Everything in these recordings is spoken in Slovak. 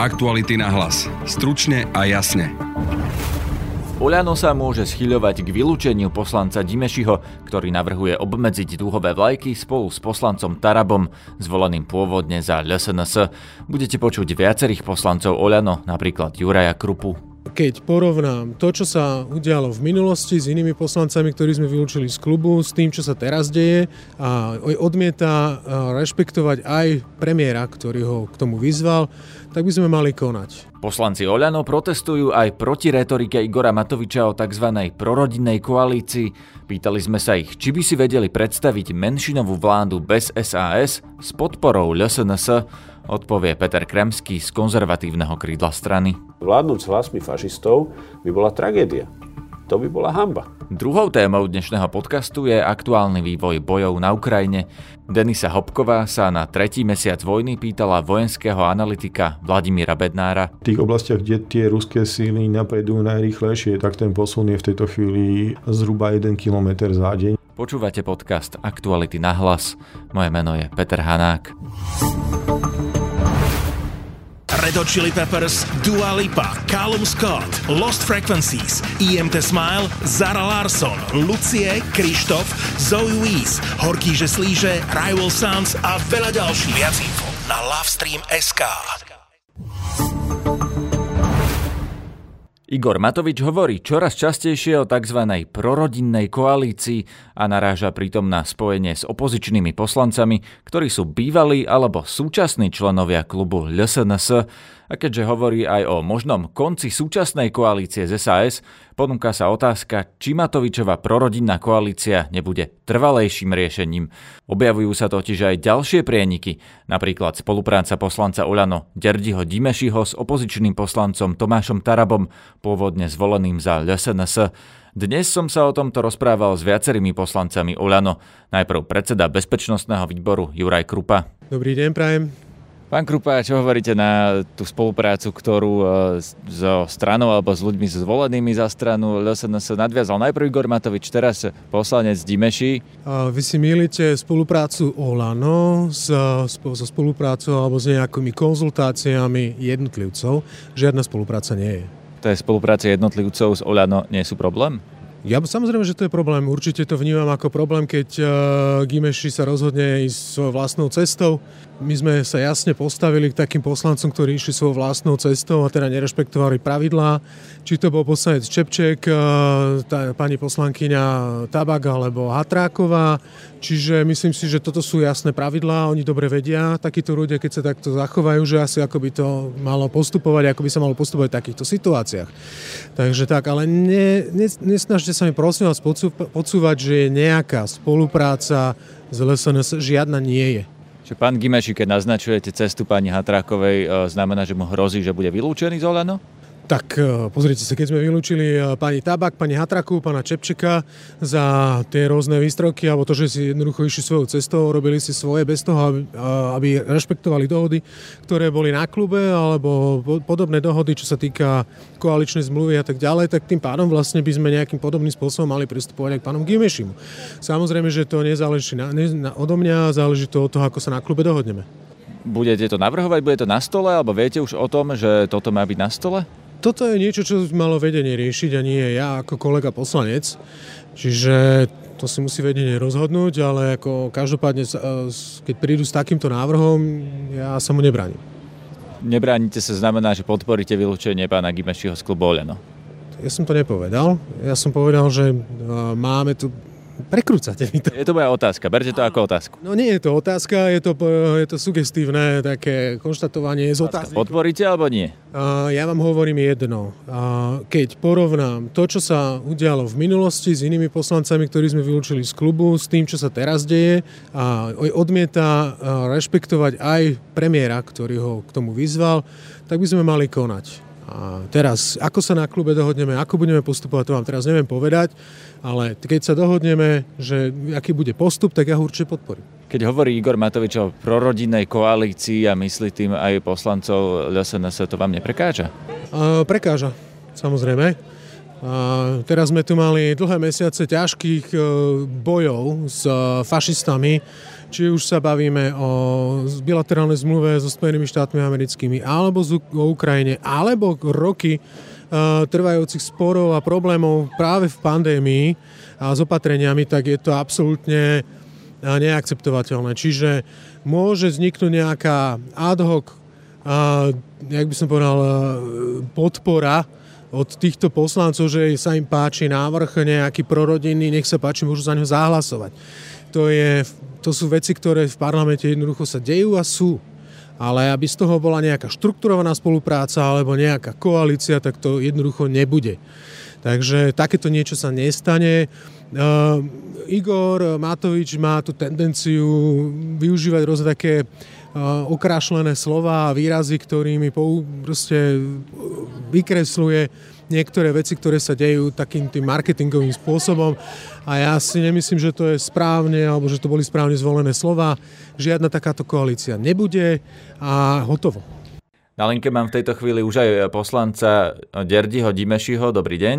Aktuality na hlas. Stručne a jasne. Oľano sa môže schyľovať k vylúčeniu poslanca Dimešiho, ktorý navrhuje obmedziť dúhové vlajky spolu s poslancom Tarabom, zvoleným pôvodne za LSNS. Budete počuť viacerých poslancov Oľano, napríklad Juraja Krupu, keď porovnám to, čo sa udialo v minulosti s inými poslancami, ktorí sme vylúčili z klubu, s tým, čo sa teraz deje a odmieta rešpektovať aj premiéra, ktorý ho k tomu vyzval, tak by sme mali konať. Poslanci Oľano protestujú aj proti retorike Igora Matoviča o tzv. prorodinnej koalícii. Pýtali sme sa ich, či by si vedeli predstaviť menšinovú vládu bez SAS s podporou LSNS. Odpovie Peter Kremský z konzervatívneho krídla strany. Vládnuť s hlasmi fašistov by bola tragédia. To by bola hamba. Druhou témou dnešného podcastu je aktuálny vývoj bojov na Ukrajine. Denisa Hopková sa na tretí mesiac vojny pýtala vojenského analytika Vladimíra Bednára. V tých oblastiach, kde tie ruské síly napredujú najrýchlejšie, tak ten posun je v tejto chvíli zhruba 1 km za deň. Počúvate podcast Aktuality na hlas. Moje meno je Peter Hanák. Red Hot Chili Peppers, Dua Lipa, Callum Scott, Lost Frequencies, EMT Smile, Zara Larson, Lucie, Krištof, Zoe Wees, Horký že slíže, Rival Sons a veľa ďalších. Viac info na Lovestream.sk. Igor Matovič hovorí čoraz častejšie o tzv. prorodinnej koalícii a naráža pritom na spojenie s opozičnými poslancami, ktorí sú bývalí alebo súčasní členovia klubu LSNS a keďže hovorí aj o možnom konci súčasnej koalície z SAS, ponúka sa otázka, či Matovičová prorodinná koalícia nebude trvalejším riešením. Objavujú sa totiž aj ďalšie prieniky, napríklad spolupráca poslanca Oľano Derdiho Dimešiho s opozičným poslancom Tomášom Tarabom, pôvodne zvoleným za LSNS. Dnes som sa o tomto rozprával s viacerými poslancami Oľano. Najprv predseda bezpečnostného výboru Juraj Krupa. Dobrý deň, prajem. Pán Krupa, čo hovoríte na tú spoluprácu, ktorú e, so stranou alebo s ľuďmi zvolenými za stranu LSNS nadviazal najprv Igor Matovič, teraz poslanec Dimeši? Vy si mýlite spoluprácu Olano so, so spoluprácou alebo s nejakými konzultáciami jednotlivcov. Žiadna spolupráca nie je. To je spolupráca jednotlivcov s Olano nie sú problém? Ja samozrejme, že to je problém. Určite to vnímam ako problém, keď uh, Gimeši sa rozhodne ísť svojou vlastnou cestou. My sme sa jasne postavili k takým poslancom, ktorí išli svojou vlastnou cestou a teda nerešpektovali pravidlá. Či to bol poslanec Čepček, uh, tá, pani poslankyňa Tabak alebo Hatráková. Čiže myslím si, že toto sú jasné pravidlá, oni dobre vedia, takíto ľudia, keď sa takto zachovajú, že asi ako by to malo postupovať, ako by sa malo postupovať v takýchto situáciách. Takže tak, ale ne, ne, nesnažte Snažte sa mi prosím vás podsúvať, že je nejaká spolupráca s LSNS, žiadna nie je. Čiže pán Gimeši, keď naznačujete cestu pani Hatrákovej, e, znamená, že mu hrozí, že bude vylúčený z Olano? Tak e, pozrite sa, keď sme vylúčili e, pani Tabak, pani Hatraku, pána Čepčeka za tie rôzne výstroky alebo to, že si jednoducho išli svojou cestou, robili si svoje bez toho, aby, aby rešpektovali dohody, ktoré boli na klube alebo podobné dohody, čo sa týka koaličnej zmluvy a tak ďalej, tak tým pádom vlastne by sme nejakým podobným spôsobom mali pristupovať aj k pánom Gimešimu. Samozrejme, že to nezáleží na, ne, na, odo mňa, záleží to od toho, ako sa na klube dohodneme. Budete to navrhovať, bude to na stole, alebo viete už o tom, že toto má byť na stole? Toto je niečo, čo malo vedenie riešiť a nie ja ako kolega poslanec. Čiže to si musí vedenie rozhodnúť, ale ako každopádne, keď prídu s takýmto návrhom, ja sa mu nebránim. Nebránite sa znamená, že podporíte vylúčenie pána Gimešiho z klubu Oleno? Ja som to nepovedal. Ja som povedal, že máme tu prekrúcate mi to. Je to moja otázka, berte to ako otázku. No nie je to otázka, je to, je to sugestívne také konštatovanie z otázky. Podporíte alebo nie? Ja vám hovorím jedno. Keď porovnám to, čo sa udialo v minulosti s inými poslancami, ktorí sme vylúčili z klubu, s tým, čo sa teraz deje a odmieta rešpektovať aj premiéra, ktorý ho k tomu vyzval, tak by sme mali konať. A teraz, ako sa na klube dohodneme, ako budeme postupovať, to vám teraz neviem povedať, ale keď sa dohodneme, že aký bude postup, tak ja ho určite podporím. Keď hovorí Igor Matovič o prorodinnej koalícii a myslí tým aj poslancov LSNS, to vám neprekáža? A, prekáža, samozrejme. A teraz sme tu mali dlhé mesiace ťažkých e, bojov s e, fašistami, či už sa bavíme o bilaterálnej zmluve so Spojenými štátmi americkými, alebo o Ukrajine, alebo roky uh, trvajúcich sporov a problémov práve v pandémii a s opatreniami, tak je to absolútne neakceptovateľné. Čiže môže vzniknúť nejaká ad hoc, uh, jak by som povedal, podpora od týchto poslancov, že sa im páči návrh nejaký prorodinný, nech sa páči, môžu za ňo zahlasovať. To, je, to sú veci, ktoré v parlamente jednoducho sa dejú a sú. Ale aby z toho bola nejaká štrukturovaná spolupráca alebo nejaká koalícia, tak to jednoducho nebude. Takže takéto niečo sa nestane. Uh, Igor Matovič má tú tendenciu využívať rôzne také okrášlené slova a výrazy, ktorými pou, proste vykresluje niektoré veci, ktoré sa dejú takým tým marketingovým spôsobom a ja si nemyslím, že to je správne alebo že to boli správne zvolené slova. Žiadna takáto koalícia nebude a hotovo. Na linke mám v tejto chvíli už aj poslanca Derdiho Dimešiho. Dobrý deň.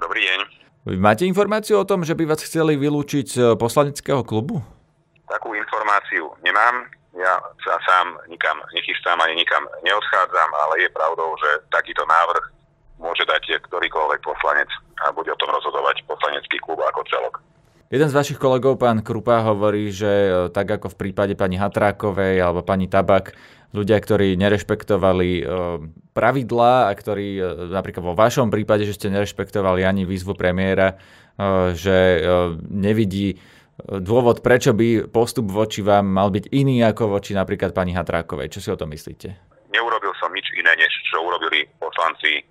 Dobrý deň. Vy máte informáciu o tom, že by vás chceli vylúčiť z poslaneckého klubu? Takú informáciu nemám. Ja sa sám nikam nechystám ani nikam neodchádzam, ale je pravdou, že takýto návrh môže dať ktorýkoľvek poslanec a bude o tom rozhodovať poslanecký klub ako celok. Jeden z vašich kolegov, pán Krupa, hovorí, že e, tak ako v prípade pani Hatrákovej alebo pani Tabak, ľudia, ktorí nerešpektovali e, pravidlá a ktorí e, napríklad vo vašom prípade, že ste nerešpektovali ani výzvu premiéra, že nevidí dôvod, prečo by postup voči vám mal byť iný ako voči napríklad pani Hatrákovej. Čo si o tom myslíte? Neurobil som nič iné, než čo urobili poslanci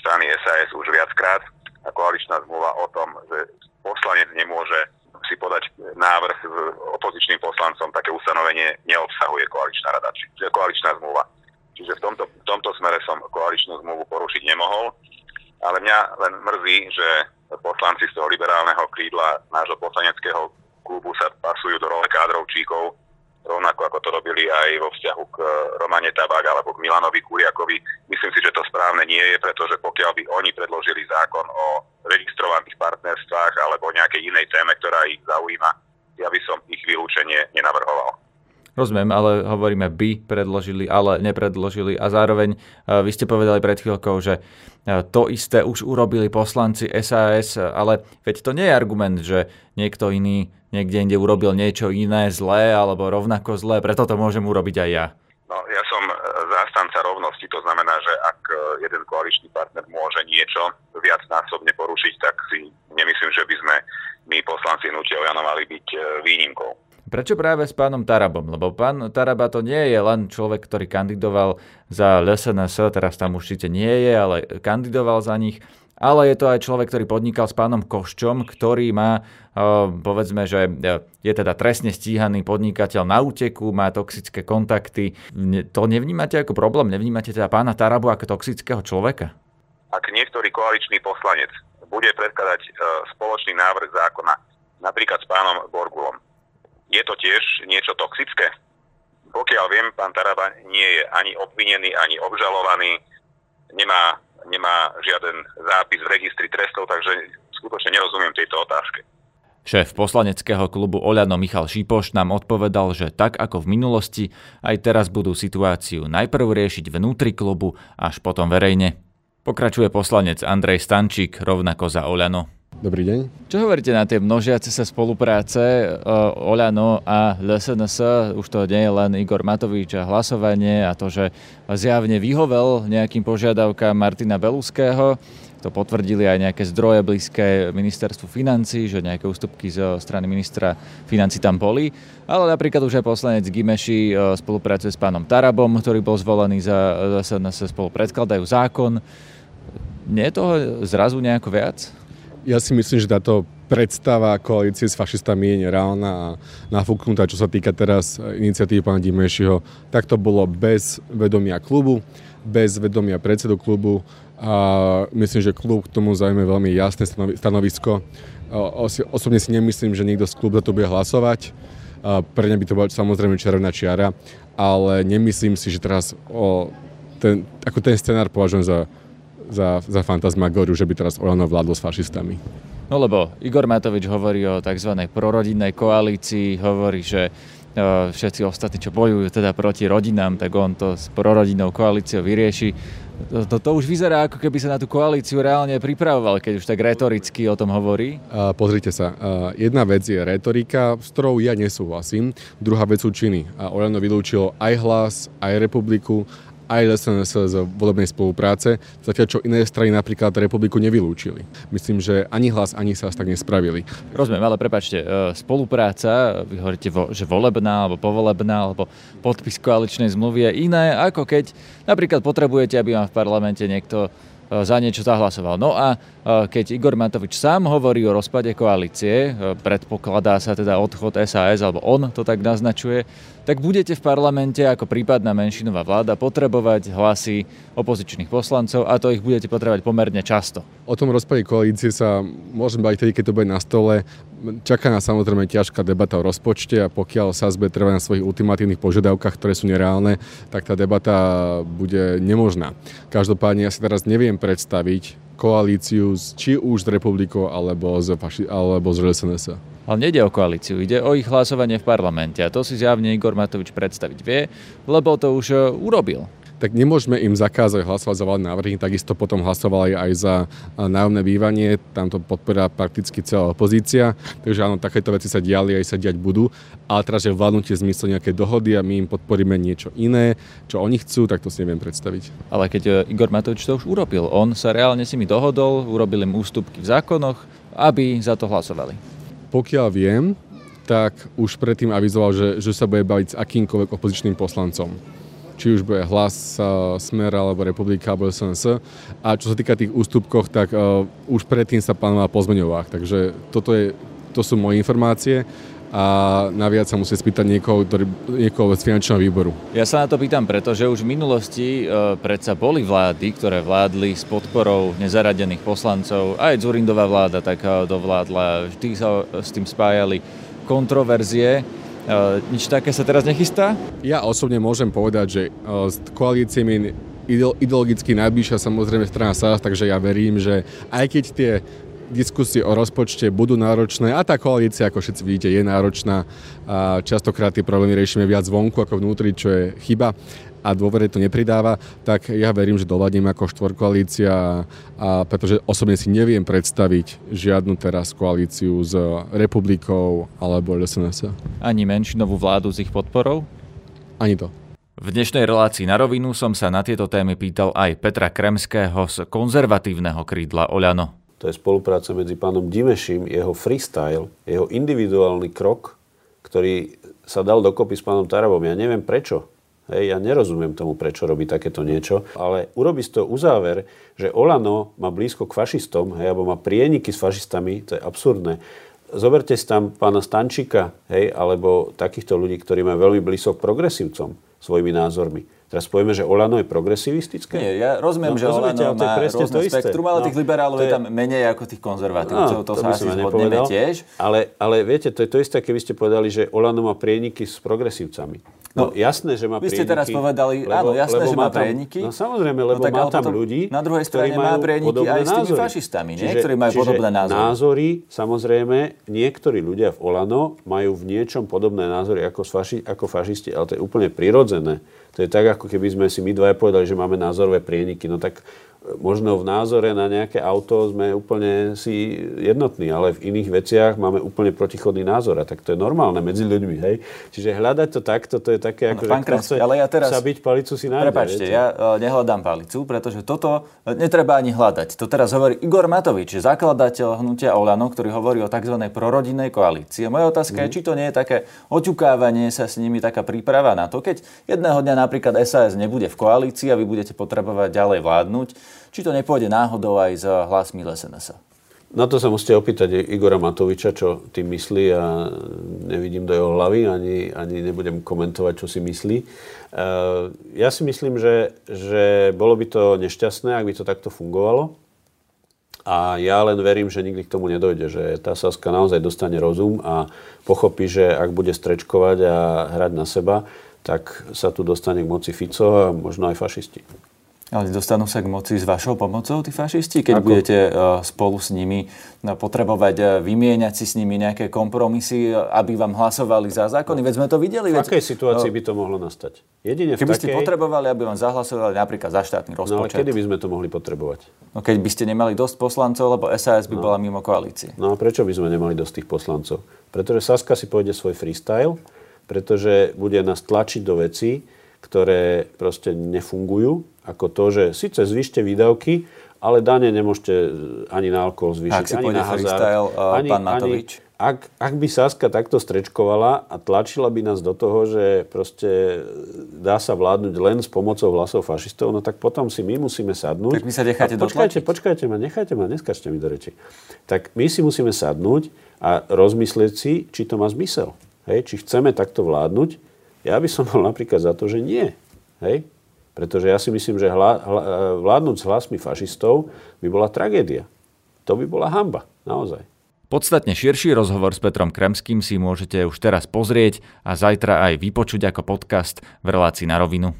strany SAS už viackrát a koaličná zmluva o tom, že poslanec nemôže si podať návrh s opozičným poslancom, také ustanovenie neobsahuje koaličná rada, čiže koaličná zmluva. Čiže v tomto, v tomto smere som koaličnú zmluvu porušiť nemohol, ale mňa len mrzí, že poslanci z toho liberálneho krídla nášho poslaneckého klubu sa pasujú do role kádrov číkov, rovnako ako to robili aj vo vzťahu k Romane Tabák alebo k Milanovi Kuriakovi. Myslím si, že to správne nie je, pretože pokiaľ by oni predložili zákon o registrovaných partnerstvách alebo nejakej inej téme, ktorá ich zaujíma, ja by som ich vylúčenie nenavrhoval. Rozumiem, ale hovoríme by predložili, ale nepredložili a zároveň e, vy ste povedali pred chvíľkou, že e, to isté už urobili poslanci SAS, ale veď to nie je argument, že niekto iný niekde inde urobil niečo iné zlé alebo rovnako zlé, preto to môžem urobiť aj ja. No, ja som e, zástanca rovnosti, to znamená, že ak jeden koaličný partner môže niečo viacnásobne porušiť, tak si nemyslím, že by sme my poslanci Hnutia mali byť výnimkou. Prečo práve s pánom Tarabom? Lebo pán Taraba to nie je len človek, ktorý kandidoval za LSNS, teraz tam síce nie je, ale kandidoval za nich, ale je to aj človek, ktorý podnikal s pánom Koščom, ktorý má, eh, povedzme, že je teda trestne stíhaný podnikateľ na úteku, má toxické kontakty. To nevnímate ako problém? Nevnímate teda pána Tarabu ako toxického človeka? Ak niektorý koaličný poslanec bude predkladať eh, spoločný návrh zákona, napríklad s pánom Borgulom, je to tiež niečo toxické? Pokiaľ viem, pán Taraba nie je ani obvinený, ani obžalovaný, nemá, nemá žiaden zápis v registri trestov, takže skutočne nerozumiem tejto otázke. Šéf poslaneckého klubu Oľano Michal Šipoš nám odpovedal, že tak ako v minulosti, aj teraz budú situáciu najprv riešiť vnútri klubu, až potom verejne. Pokračuje poslanec Andrej Stančík, rovnako za Oľano. Dobrý deň. Čo hovoríte na tie množiace sa spolupráce uh, Oľano a LSNS? Už to nie je len Igor Matovič a hlasovanie a to, že zjavne vyhovel nejakým požiadavkám Martina Beluského. To potvrdili aj nejaké zdroje blízke ministerstvu financí, že nejaké ústupky zo strany ministra financí tam boli. Ale napríklad už aj poslanec Gimeši spolupracuje s pánom Tarabom, ktorý bol zvolený za SNS, spolu predkladajú zákon. Nie je toho zrazu nejako viac? Ja si myslím, že táto predstava koalície s fašistami je nereálna a nafúknutá, čo sa týka teraz iniciatívy pána Dimešiho. Tak to bolo bez vedomia klubu, bez vedomia predsedu klubu a myslím, že klub k tomu zaujme veľmi jasné stanovisko. Osobne si nemyslím, že niekto z klubu za to bude hlasovať. Pre mňa by to bola samozrejme červená čiara, ale nemyslím si, že teraz o ten, ako ten scenár považujem za za, za fantasmagóriu, že by teraz Olano vládlo s fašistami. No lebo Igor Matovič hovorí o tzv. prorodinnej koalícii, hovorí, že všetci ostatní, čo bojujú teda proti rodinám, tak on to s prorodinnou koalíciou vyrieši. To, to, to už vyzerá, ako keby sa na tú koalíciu reálne pripravoval, keď už tak retoricky o tom hovorí. Uh, pozrite sa, uh, jedna vec je retorika, s ktorou ja nesúhlasím, druhá vec sú činy. A Olano vylúčilo aj hlas, aj republiku, aj SNS z volebnej spolupráce, zatiaľ čo iné strany napríklad republiku nevylúčili. Myslím, že ani hlas, ani sa tak nespravili. Rozumiem, ale prepačte, e, spolupráca, vy hovoríte, že volebná alebo povolebná alebo podpis koaličnej zmluvy je iné, ako keď napríklad potrebujete, aby vám v parlamente niekto za niečo zahlasoval. No a e, keď Igor Matovič sám hovorí o rozpade koalície, e, predpokladá sa teda odchod SAS, alebo on to tak naznačuje, tak budete v parlamente ako prípadná menšinová vláda potrebovať hlasy opozičných poslancov a to ich budete potrebovať pomerne často. O tom rozpade koalície sa môžem baviť tedy, keď to bude na stole. Čaká nás samozrejme ťažká debata o rozpočte a pokiaľ SASB trvá na svojich ultimatívnych požiadavkách, ktoré sú nereálne, tak tá debata bude nemožná. Každopádne ja si teraz neviem predstaviť koalíciu či už s republikou alebo z, alebo z RSNS. Ale nejde o koalíciu, ide o ich hlasovanie v parlamente a to si zjavne Igor Matovič predstaviť vie, lebo to už e, urobil tak nemôžeme im zakázať hlasovať za vládne návrhy, takisto potom hlasovali aj za nájomné bývanie, tam to podporila prakticky celá opozícia, takže áno, takéto veci sa diali aj sa diať budú, ale teraz, že vládnutie zmysle nejaké dohody a my im podporíme niečo iné, čo oni chcú, tak to si neviem predstaviť. Ale keď e, Igor Matovič to už urobil, on sa reálne s nimi dohodol, urobil im ústupky v zákonoch, aby za to hlasovali. Pokiaľ viem, tak už predtým avizoval, že, že sa bude baviť s akýmkoľvek opozičným poslancom či už bude hlas Smer alebo Republika alebo SNS. A čo sa týka tých ústupkoch, tak uh, už predtým sa plánoval pozmeňovák. Takže toto je, to sú moje informácie a naviac sa musí spýtať niekoho, ktorý, niekoho z finančného výboru. Ja sa na to pýtam, pretože už v minulosti e, predsa boli vlády, ktoré vládli s podporou nezaradených poslancov. Aj Zurindová vláda tak dovládla, vždy sa s tým spájali kontroverzie. Uh, nič také sa teraz nechystá? Ja osobne môžem povedať, že uh, s koalíciami ideologicky najbližšia samozrejme strana SAS, takže ja verím, že aj keď tie diskusie o rozpočte budú náročné a tá koalícia, ako všetci vidíte, je náročná a častokrát tie problémy riešime viac vonku ako vnútri, čo je chyba a dôvere to nepridáva, tak ja verím, že doladím ako štvorkoalícia, a, pretože osobne si neviem predstaviť žiadnu teraz koalíciu s republikou alebo SNS. Ani menšinovú vládu s ich podporou? Ani to. V dnešnej relácii na rovinu som sa na tieto témy pýtal aj Petra Kremského z konzervatívneho krídla Oľano. To je spolupráca medzi pánom Dimešim, jeho freestyle, jeho individuálny krok, ktorý sa dal dokopy s pánom Tarabom. Ja neviem prečo. Hej, ja nerozumiem tomu, prečo robí takéto niečo, ale urobí z toho uzáver, že Olano má blízko k fašistom, hej, alebo má prieniky s fašistami, to je absurdné. Zoberte si tam pána Stančika, hej, alebo takýchto ľudí, ktorí majú veľmi blízko k progresívcom svojimi názormi. Teraz povieme, že Olano je progresivistické? Nie, ja rozumiem, no, že Olano má rôzne spektrum, ale no, tých liberálov je, je tam menej ako tých konzervatívcov. No, to, to sa asi zhodneme tiež. Ale, ale viete, to je to isté, keby ste povedali, že Olano má prieniky s progresívcami. No, no jasné, že má Vy ste teraz povedali, lebo, áno, jasné, lebo že má prieniky. No samozrejme, lebo no, tak, má tam ľudí, Na druhej strane má prieniky aj s tými fašistami, nie? ktorí majú čiže podobné názory. názory, samozrejme, niektorí ľudia v Olano majú v niečom podobné názory ako, faši, ako fašisti, ale to je úplne prirodzené. To je tak, ako keby sme si my dvaja povedali, že máme názorové prieniky. No tak možno v názore na nejaké auto sme úplne si jednotní, ale v iných veciach máme úplne protichodný názor. A tak to je normálne medzi ľuďmi. Hej? Čiže hľadať to takto, to je také, ako že Kremsky, ale ja teraz, sa byť palicu si nájde. Prepačte, viete? ja uh, nehľadám palicu, pretože toto e, netreba ani hľadať. To teraz hovorí Igor Matovič, zakladateľ hnutia Olano, ktorý hovorí o tzv. prorodinnej koalícii. Moja otázka mm. je, mhm. či to nie je také oťukávanie sa s nimi, taká príprava na to, keď jedného dňa napríklad SAS nebude v koalícii a vy budete potrebovať ďalej vládnuť, či to nepôjde náhodou aj s hlasmi SNS. Na to sa musíte opýtať Igora Matoviča, čo tým myslí a nevidím do jeho hlavy, ani, ani nebudem komentovať, čo si myslí. E, ja si myslím, že, že bolo by to nešťastné, ak by to takto fungovalo. A ja len verím, že nikdy k tomu nedojde, že tá Saska naozaj dostane rozum a pochopí, že ak bude strečkovať a hrať na seba, tak sa tu dostane k moci Fico a možno aj fašisti. Ale dostanú sa k moci s vašou pomocou tí fašisti, keď Ako? budete uh, spolu s nimi no, potrebovať uh, vymieňať si s nimi nejaké kompromisy, aby vám hlasovali za zákony? Veď sme to videli. V akej situácii no, by to mohlo nastať? Jedine Keby ste takej... potrebovali, aby vám zahlasovali napríklad za štátny No ale rozpočet. kedy by sme to mohli potrebovať? No, keď by ste nemali dosť poslancov, lebo SAS by bola mimo koalície. No a prečo by sme nemali dosť tých poslancov? Pretože Saska si pôjde svoj freestyle, pretože bude nás tlačiť do vecí, ktoré proste nefungujú, ako to, že síce zvyšte výdavky, ale dane nemôžete ani na alkohol zvýšiť, Ak ani na hazard. freestyle, uh, pán Matovič. ak, ak by Saska takto strečkovala a tlačila by nás do toho, že proste dá sa vládnuť len s pomocou hlasov fašistov, no tak potom si my musíme sadnúť. Tak vy sa necháte počkajte, dotlačiť? počkajte ma, nechajte ma, neskačte mi do reči. Tak my si musíme sadnúť a rozmyslieť si, či to má zmysel. Hej, či chceme takto vládnuť. Ja by som bol napríklad za to, že nie. Hej? Pretože ja si myslím, že hla, hla, vládnuť s hlasmi fašistov by bola tragédia. To by bola hamba, naozaj. Podstatne širší rozhovor s Petrom Kremským si môžete už teraz pozrieť a zajtra aj vypočuť ako podcast v relácii na rovinu.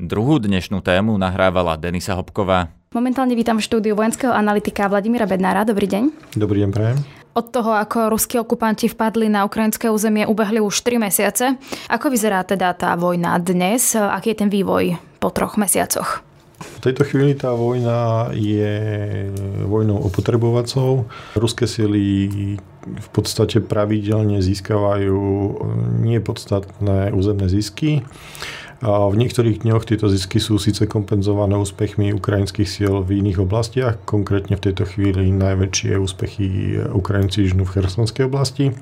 Druhú dnešnú tému nahrávala Denisa Hopková. Momentálne vítam v štúdiu vojenského analytika Vladimíra Bednára. Dobrý deň. Dobrý deň, prajem. Od toho, ako ruskí okupanti vpadli na ukrajinské územie, ubehli už 3 mesiace. Ako vyzerá teda tá vojna dnes? Aký je ten vývoj po troch mesiacoch? V tejto chvíli tá vojna je vojnou opotrebovacou. Ruské sily v podstate pravidelne získavajú nepodstatné územné zisky. V niektorých dňoch tieto zisky sú síce kompenzované úspechmi ukrajinských síl v iných oblastiach, konkrétne v tejto chvíli najväčšie úspechy Ukrajinci žnú v Chersonskej oblasti.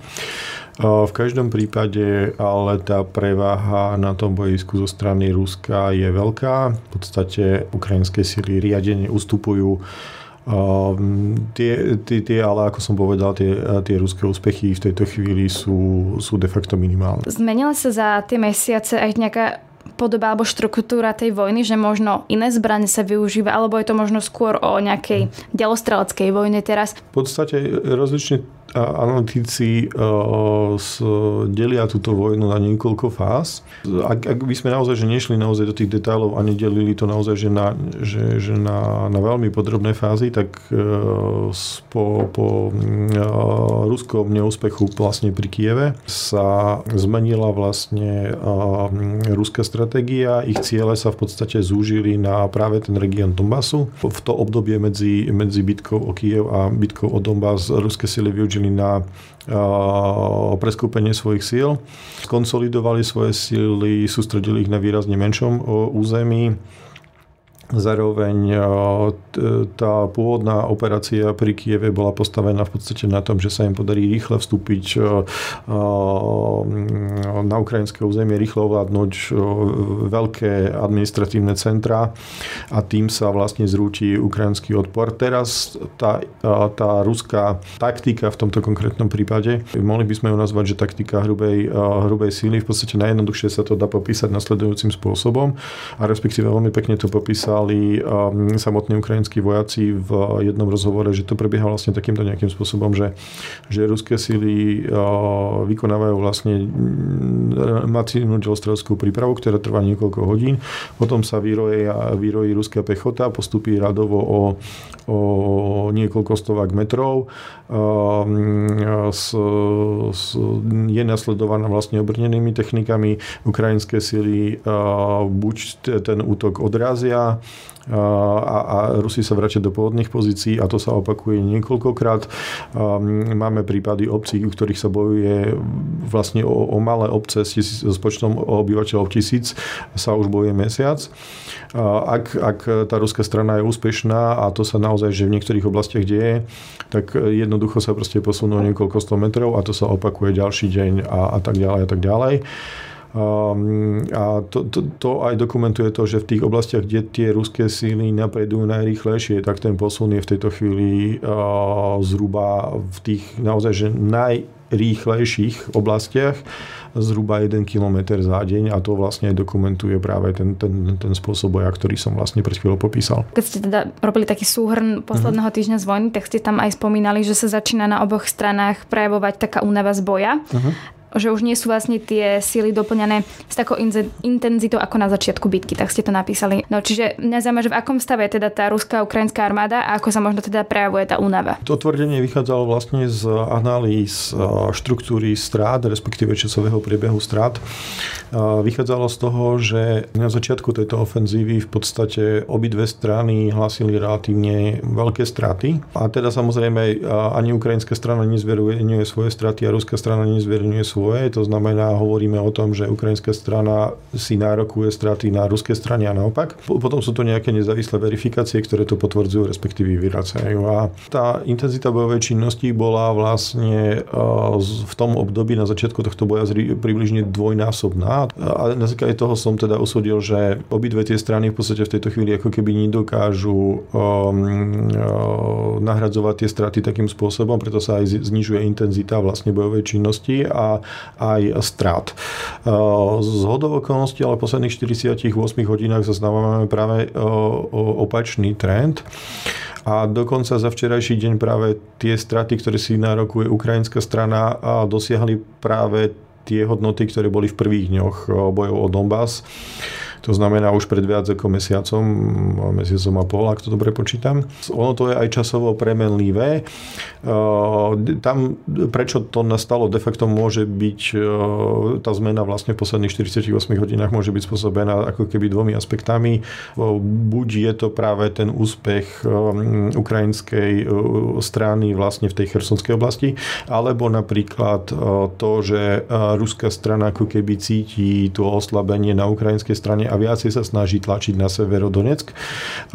V každom prípade ale tá preváha na tom bojisku zo strany Ruska je veľká. V podstate ukrajinské síly riadene ustupujú tie, tie, tie, ale ako som povedal, tie, tie ruské úspechy v tejto chvíli sú, sú de facto minimálne. Zmenila sa za tie mesiace aj nejaká podoba alebo štruktúra tej vojny, že možno iné zbranie sa využíva, alebo je to možno skôr o nejakej delostreleckej vojne teraz? V podstate rozlične analytici uh, delia túto vojnu na niekoľko fáz. Ak, ak by sme naozaj že nešli naozaj do tých detailov a nedelili to naozaj že na, že, že na, na veľmi podrobné fázy, tak uh, po, po uh, ruskom neúspechu vlastne pri Kieve sa zmenila vlastne ruská stratégia. Ich ciele sa v podstate zúžili na práve ten región Donbasu. V to obdobie medzi, medzi bitkou o Kiev a bitkou o Donbass ruské sily využili na preskúpenie svojich síl. Skonsolidovali svoje síly, sústredili ich na výrazne menšom území. Zároveň tá pôvodná operácia pri Kieve bola postavená v podstate na tom, že sa im podarí rýchle vstúpiť na ukrajinské územie, rýchlo ovládnuť veľké administratívne centra a tým sa vlastne zrúti ukrajinský odpor. Teraz tá, tá ruská taktika v tomto konkrétnom prípade, mohli by sme ju nazvať, že taktika hrubej, hrubej síly, v podstate najjednoduchšie sa to dá popísať nasledujúcim spôsobom a respektíve veľmi pekne to popísal povedali um, samotní ukrajinskí vojaci v jednom rozhovore, že to prebieha vlastne takýmto nejakým spôsobom, že, že ruské síly uh, vykonávajú vlastne masívnu delostrelskú prípravu, ktorá trvá niekoľko hodín. Potom sa vyrojí ruská pechota, postupí radovo o, o niekoľko stovák metrov. Um, s, s, je nasledovaná vlastne obrnenými technikami. Ukrajinské síly uh, buď ten útok odrazia, a, a Rusi sa vracia do pôvodných pozícií a to sa opakuje niekoľkokrát. Máme prípady obcí, u ktorých sa bojuje vlastne o, o malé obce s, tisíc, s počtom obyvateľov tisíc sa už bojuje mesiac. Ak, ak tá ruská strana je úspešná a to sa naozaj, že v niektorých oblastiach deje, tak jednoducho sa proste posunú niekoľko sto metrov a to sa opakuje ďalší deň a, a tak ďalej a tak ďalej. Um, a to, to, to aj dokumentuje to, že v tých oblastiach, kde tie ruské síly napredujú najrýchlejšie, tak ten posun je v tejto chvíli uh, zhruba v tých naozaj že najrýchlejších oblastiach zhruba 1 km za deň a to vlastne dokumentuje práve ten, ten, ten spôsob boja, ktorý som vlastne pred chvíľou popísal. Keď ste teda robili taký súhrn posledného týždňa z vojny, tak ste tam aj spomínali, že sa začína na oboch stranách prejavovať taká únava z boja. Uh-huh. Že už nie sú vlastne tie síly doplňané s takou intenzitou ako na začiatku bitky, tak ste to napísali. No čiže mňa zaujíma, že v akom stave je teda tá ruská ukrajinská armáda a ako sa možno teda prejavuje tá únava. To tvrdenie vychádzalo vlastne z analýz štruktúry strát, respektíve časového priebehu strát. Vychádzalo z toho, že na začiatku tejto ofenzívy v podstate obidve strany hlásili relatívne veľké straty. A teda samozrejme ani ukrajinská strana nezverejňuje svoje straty a ruská strana nezverejňuje svoje. To znamená, hovoríme o tom, že ukrajinská strana si nárokuje straty na ruskej strane a naopak. Potom sú to nejaké nezávislé verifikácie, ktoré to potvrdzujú, respektíve vyvracajú. A tá intenzita bojovej činnosti bola vlastne v tom období na začiatku tohto boja približne dvojnásobná a na základe toho som teda usúdil, že obidve tie strany v podstate v tejto chvíli ako keby nedokážu um, uh, nahradzovať tie straty takým spôsobom, preto sa aj znižuje intenzita vlastne bojovej činnosti a aj strát. Uh, z hodov okolností, ale v posledných 48 hodinách zaznávame práve uh, opačný trend. A dokonca za včerajší deň práve tie straty, ktoré si nárokuje ukrajinská strana, dosiahli práve tie hodnoty, ktoré boli v prvých dňoch bojov o Donbass. To znamená už pred viac ako mesiacom, mesiacom a pol, ak to dobre počítam. Ono to je aj časovo premenlivé. Tam, prečo to nastalo de facto môže byť, tá zmena vlastne v posledných 48 hodinách môže byť spôsobená ako keby dvomi aspektami. Buď je to práve ten úspech ukrajinskej strany vlastne v tej chersonskej oblasti, alebo napríklad to, že ruská strana ako keby cíti to oslabenie na ukrajinskej strane a viacej sa snaží tlačiť na Severodonetsk.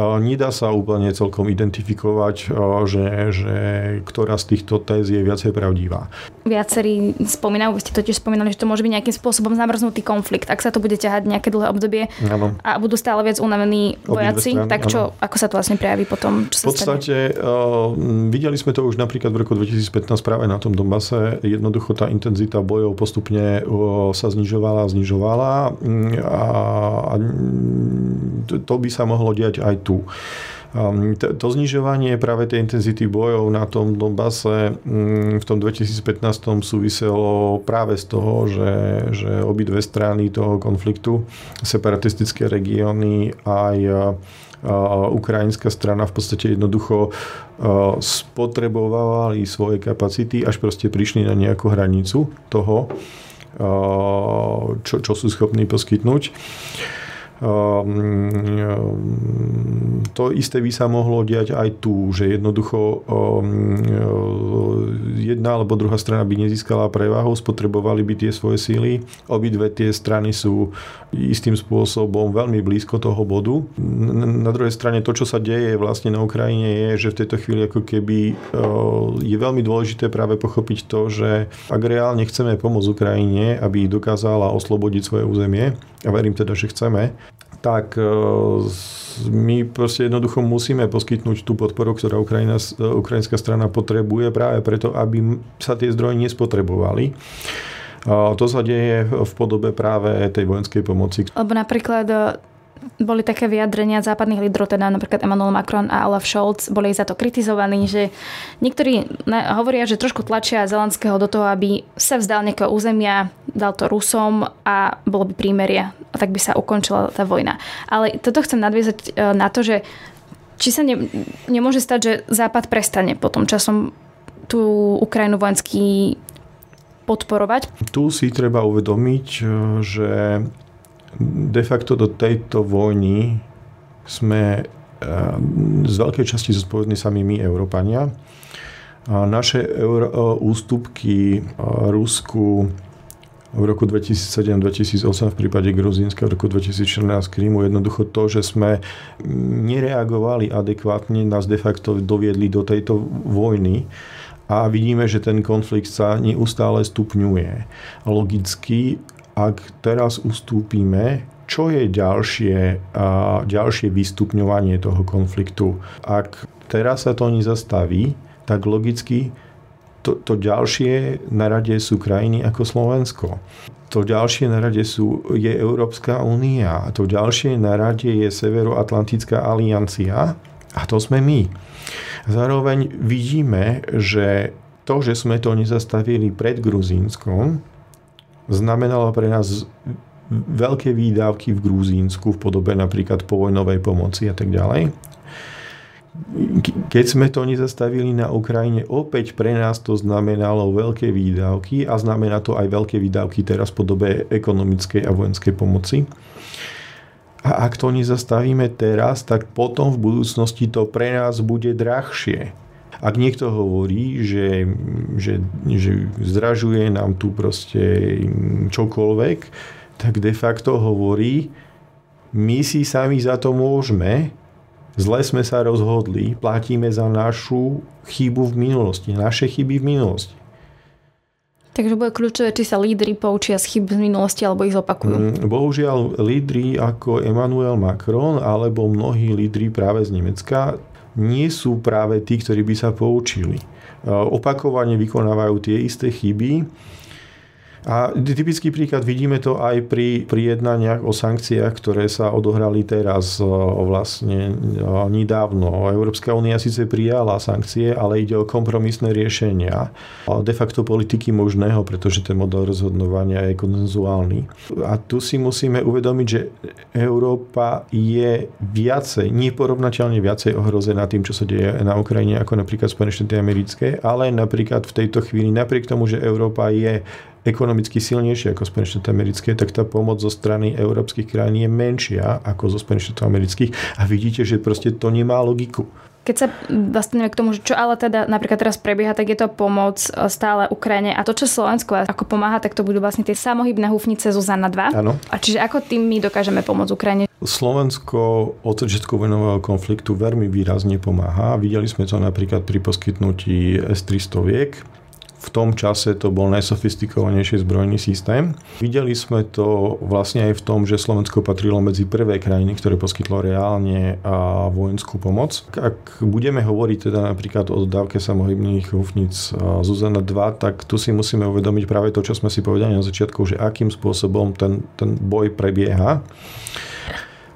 Nedá sa úplne celkom identifikovať, že, že ktorá z týchto téz je viacej pravdivá. Viacerí spomínajú, ste totiž spomínali, že to môže byť nejakým spôsobom zamrznutý konflikt. Ak sa to bude ťahať nejaké dlhé obdobie ano. a budú stále viac unavení vojaci, tak čo, ano. ako sa to vlastne prejaví potom? Čo v podstate uh, videli sme to už napríklad v roku 2015 práve na tom Donbase. Jednoducho tá intenzita bojov postupne uh, sa znižovala a znižovala a a to by sa mohlo diať aj tu. Um, to znižovanie práve tej intenzity bojov na tom Donbase mm, v tom 2015 súviselo práve z toho, že, že obidve strany toho konfliktu, separatistické regióny aj ukrajinská strana v podstate jednoducho spotrebovali svoje kapacity, až proste prišli na nejakú hranicu toho, čo, čo sú schopní poskytnúť. Ehm, ehm, to isté by sa mohlo diať aj tu, že jednoducho ehm, jedna alebo druhá strana by nezískala prevahu, spotrebovali by tie svoje síly. Obidve tie strany sú istým spôsobom veľmi blízko toho bodu. Na druhej strane to, čo sa deje vlastne na Ukrajine je, že v tejto chvíli ako keby je veľmi dôležité práve pochopiť to, že ak reálne chceme pomôcť Ukrajine, aby dokázala oslobodiť svoje územie, a verím teda, že chceme, tak e, my proste jednoducho musíme poskytnúť tú podporu, ktorá Ukrajina, e, ukrajinská strana potrebuje práve preto, aby sa tie zdroje nespotrebovali. To sa deje v podobe práve tej vojenskej pomoci. Lebo napríklad boli také vyjadrenia západných lídrov, teda napríklad Emmanuel Macron a Olaf Scholz, boli za to kritizovaní, že niektorí hovoria, že trošku tlačia Zelenského do toho, aby sa vzdal nejakého územia, dal to Rusom a bolo by prímerie a tak by sa ukončila tá vojna. Ale toto chcem nadviezať e, na to, že či sa ne, nemôže stať, že Západ prestane potom časom tú Ukrajinu vojenský podporovať? Tu si treba uvedomiť, e, že de facto do tejto vojny sme eh, z veľkej časti zodpovední sami my, Európania. Naše euro, eh, ústupky eh, Rusku v roku 2007-2008 v prípade Gruzínska, v roku 2014 Krímu, jednoducho to, že sme nereagovali adekvátne, nás de facto doviedli do tejto vojny a vidíme, že ten konflikt sa neustále stupňuje. Logicky ak teraz ustúpime, čo je ďalšie, ďalšie vystupňovanie toho konfliktu? Ak teraz sa to nezastaví, tak logicky to, to ďalšie na rade sú krajiny ako Slovensko. To ďalšie na rade sú, je Európska únia. To ďalšie na rade je Severoatlantická aliancia a to sme my. Zároveň vidíme, že to, že sme to nezastavili pred Gruzínskom, znamenalo pre nás veľké výdavky v Gruzínsku v podobe napríklad povojnovej pomoci a tak ďalej. Keď sme to nezastavili na Ukrajine, opäť pre nás to znamenalo veľké výdavky a znamená to aj veľké výdavky teraz v podobe ekonomickej a vojenskej pomoci. A ak to nezastavíme teraz, tak potom v budúcnosti to pre nás bude drahšie. Ak niekto hovorí, že, že, že zdražuje nám tu proste čokoľvek, tak de facto hovorí, my si sami za to môžeme, Zle sme sa rozhodli, platíme za našu chybu v minulosti, naše chyby v minulosti. Takže bude kľúčové, či sa lídry poučia z chyb z minulosti alebo ich zopakujú. Mm, bohužiaľ, lídry ako Emmanuel Macron alebo mnohí lídry práve z Nemecka nie sú práve tí, ktorí by sa poučili. Opakovane vykonávajú tie isté chyby a typický príklad vidíme to aj pri, pri jednaniach o sankciách, ktoré sa odohrali teraz vlastne nedávno. Európska únia síce prijala sankcie, ale ide o kompromisné riešenia. De facto politiky možného, pretože ten model rozhodnovania je konzenzuálny. A tu si musíme uvedomiť, že Európa je viacej, neporovnateľne viacej ohrozená tým, čo sa deje na Ukrajine, ako napríklad Spojené štáty americké, ale napríklad v tejto chvíli, napriek tomu, že Európa je ekonomicky silnejšie ako Spojené štáty americké, tak tá pomoc zo strany európskych krajín je menšia ako zo Spojených štátov amerických a vidíte, že proste to nemá logiku. Keď sa dostaneme k tomu, čo ale teda napríklad teraz prebieha, tak je to pomoc e, stále Ukrajine. A to, čo Slovensko ako pomáha, tak to budú vlastne tie samohybné hufnice Zuzana 2. Áno. A čiže ako tým my dokážeme pomôcť Ukrajine? Slovensko od začiatku vojnového konfliktu veľmi výrazne pomáha. Videli sme to napríklad pri poskytnutí S-300 v tom čase to bol najsofistikovanejší zbrojný systém. Videli sme to vlastne aj v tom, že Slovensko patrilo medzi prvé krajiny, ktoré poskytlo reálne vojenskú pomoc. Ak budeme hovoriť teda napríklad o dodávke samohybných hufnic Zuzana 2, tak tu si musíme uvedomiť práve to, čo sme si povedali na začiatku, že akým spôsobom ten, ten boj prebieha.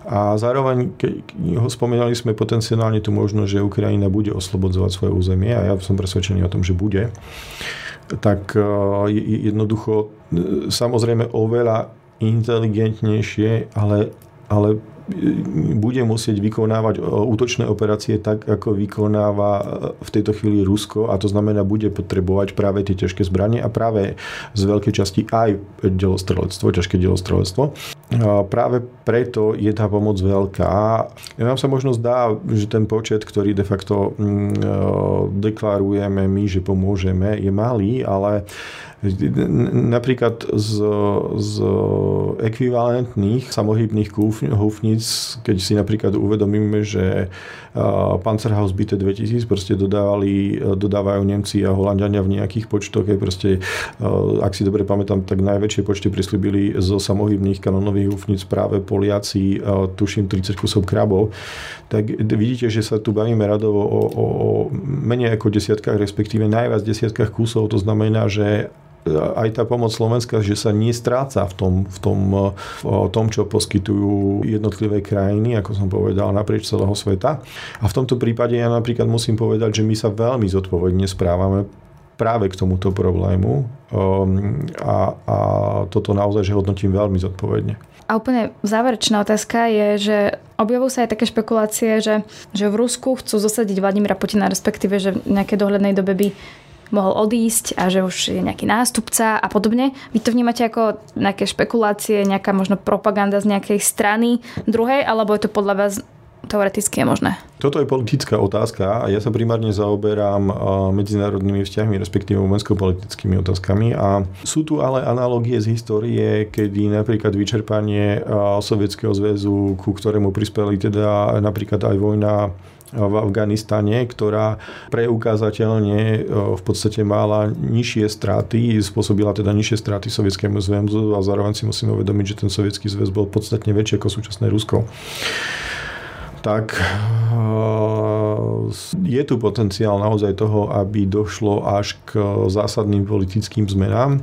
A zároveň, keď ho spomínali sme potenciálne tu možnosť, že Ukrajina bude oslobodzovať svoje územie a ja som presvedčený o tom, že bude, tak e, jednoducho e, samozrejme oveľa inteligentnejšie, ale, ale bude musieť vykonávať e, útočné operácie tak, ako vykonáva e, v tejto chvíli Rusko a to znamená, bude potrebovať práve tie ťažké zbranie a práve z veľkej časti aj delostrelectvo, ťažké delostrelectvo. Práve preto je tá pomoc veľká. Nám sa možno zdá, že ten počet, ktorý de facto mm, e, deklarujeme my, že pomôžeme, je malý, ale Napríklad z, z ekvivalentných samohybných húfnic, keď si napríklad uvedomíme, že Panzerhaus BT 2000 proste dodávali, dodávajú Nemci a Holandiania v nejakých počtoch, aj proste, ak si dobre pamätám, tak najväčšie počty prislúbili zo samohybných kanonových húfnic práve Poliaci, tuším 30 kusov krabov, tak vidíte, že sa tu bavíme radovo o, o, o menej ako desiatkách, respektíve najviac desiatkách kusov, to znamená, že aj tá pomoc Slovenska, že sa nestráca v tom, v tom, v tom, čo poskytujú jednotlivé krajiny, ako som povedal, naprieč celého sveta. A v tomto prípade ja napríklad musím povedať, že my sa veľmi zodpovedne správame práve k tomuto problému um, a, a toto naozaj, že hodnotím veľmi zodpovedne. A úplne záverečná otázka je, že objavujú sa aj také špekulácie, že, že v Rusku chcú zosadiť Vladimira Putina, respektíve, že v nejakej dohľadnej dobe by mohol odísť a že už je nejaký nástupca a podobne. Vy to vnímate ako nejaké špekulácie, nejaká možno propaganda z nejakej strany druhej, alebo je to podľa vás teoreticky je možné? Toto je politická otázka a ja sa primárne zaoberám medzinárodnými vzťahmi, respektíve vojensko-politickými otázkami a sú tu ale analogie z histórie, kedy napríklad vyčerpanie Sovietskeho zväzu, ku ktorému prispeli teda napríklad aj vojna v Afganistane, ktorá preukázateľne e, v podstate mala nižšie straty, spôsobila teda nižšie straty Sovietskému zväzu a zároveň si musíme uvedomiť, že ten Sovietský zväz bol podstatne väčší ako súčasné Rusko tak e, je tu potenciál naozaj toho, aby došlo až k zásadným politickým zmenám.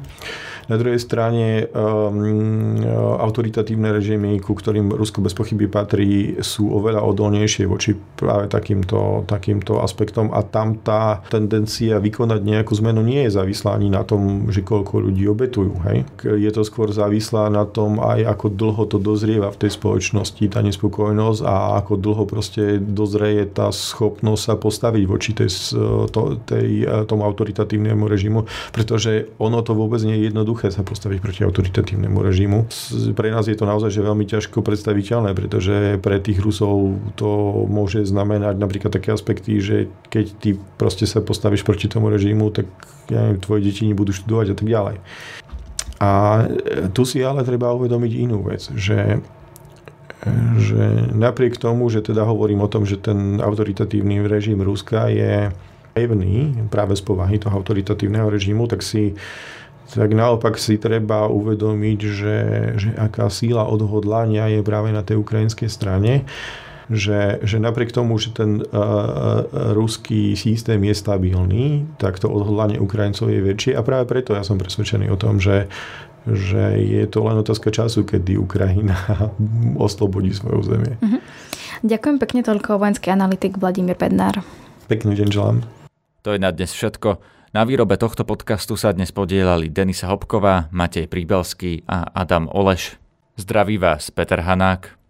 Na druhej strane, ehm, autoritatívne režimy, ku ktorým Rusko bez pochyby patrí, sú oveľa odolnejšie voči práve takýmto, takýmto aspektom a tam tá tendencia vykonať nejakú zmenu nie je závislá ani na tom, že koľko ľudí obetujú. Hej? Je to skôr závislá na tom aj ako dlho to dozrieva v tej spoločnosti, tá nespokojnosť a ako dlho proste dozrie tá schopnosť sa postaviť voči tej, to, tej, tomu autoritatívnemu režimu, pretože ono to vôbec nie je jednoduché sa postaviť proti autoritatívnemu režimu. Pre nás je to naozaj že veľmi ťažko predstaviteľné, pretože pre tých Rusov to môže znamenať napríklad také aspekty, že keď ty proste sa postavíš proti tomu režimu, tak ja neviem, tvoje deti nebudú študovať a tak ďalej. A tu si ale treba uvedomiť inú vec, že že napriek tomu, že teda hovorím o tom, že ten autoritatívny režim Ruska je pevný práve z povahy toho autoritatívneho režimu, tak si tak naopak si treba uvedomiť, že, že aká síla odhodlania je práve na tej ukrajinskej strane že, že napriek tomu, že ten uh, ruský systém je stabilný, tak to odhodlanie Ukrajincov je väčšie a práve preto ja som presvedčený o tom, že, že je to len otázka času, kedy Ukrajina oslobodí svoje územie. Uh-huh. Ďakujem pekne toľko vojenský analytik Vladimír Bednár. Pekný deň želám. To je na dnes všetko. Na výrobe tohto podcastu sa dnes podielali Denisa Hopková, Matej Príbelský a Adam Oleš. Zdraví vás Peter Hanák.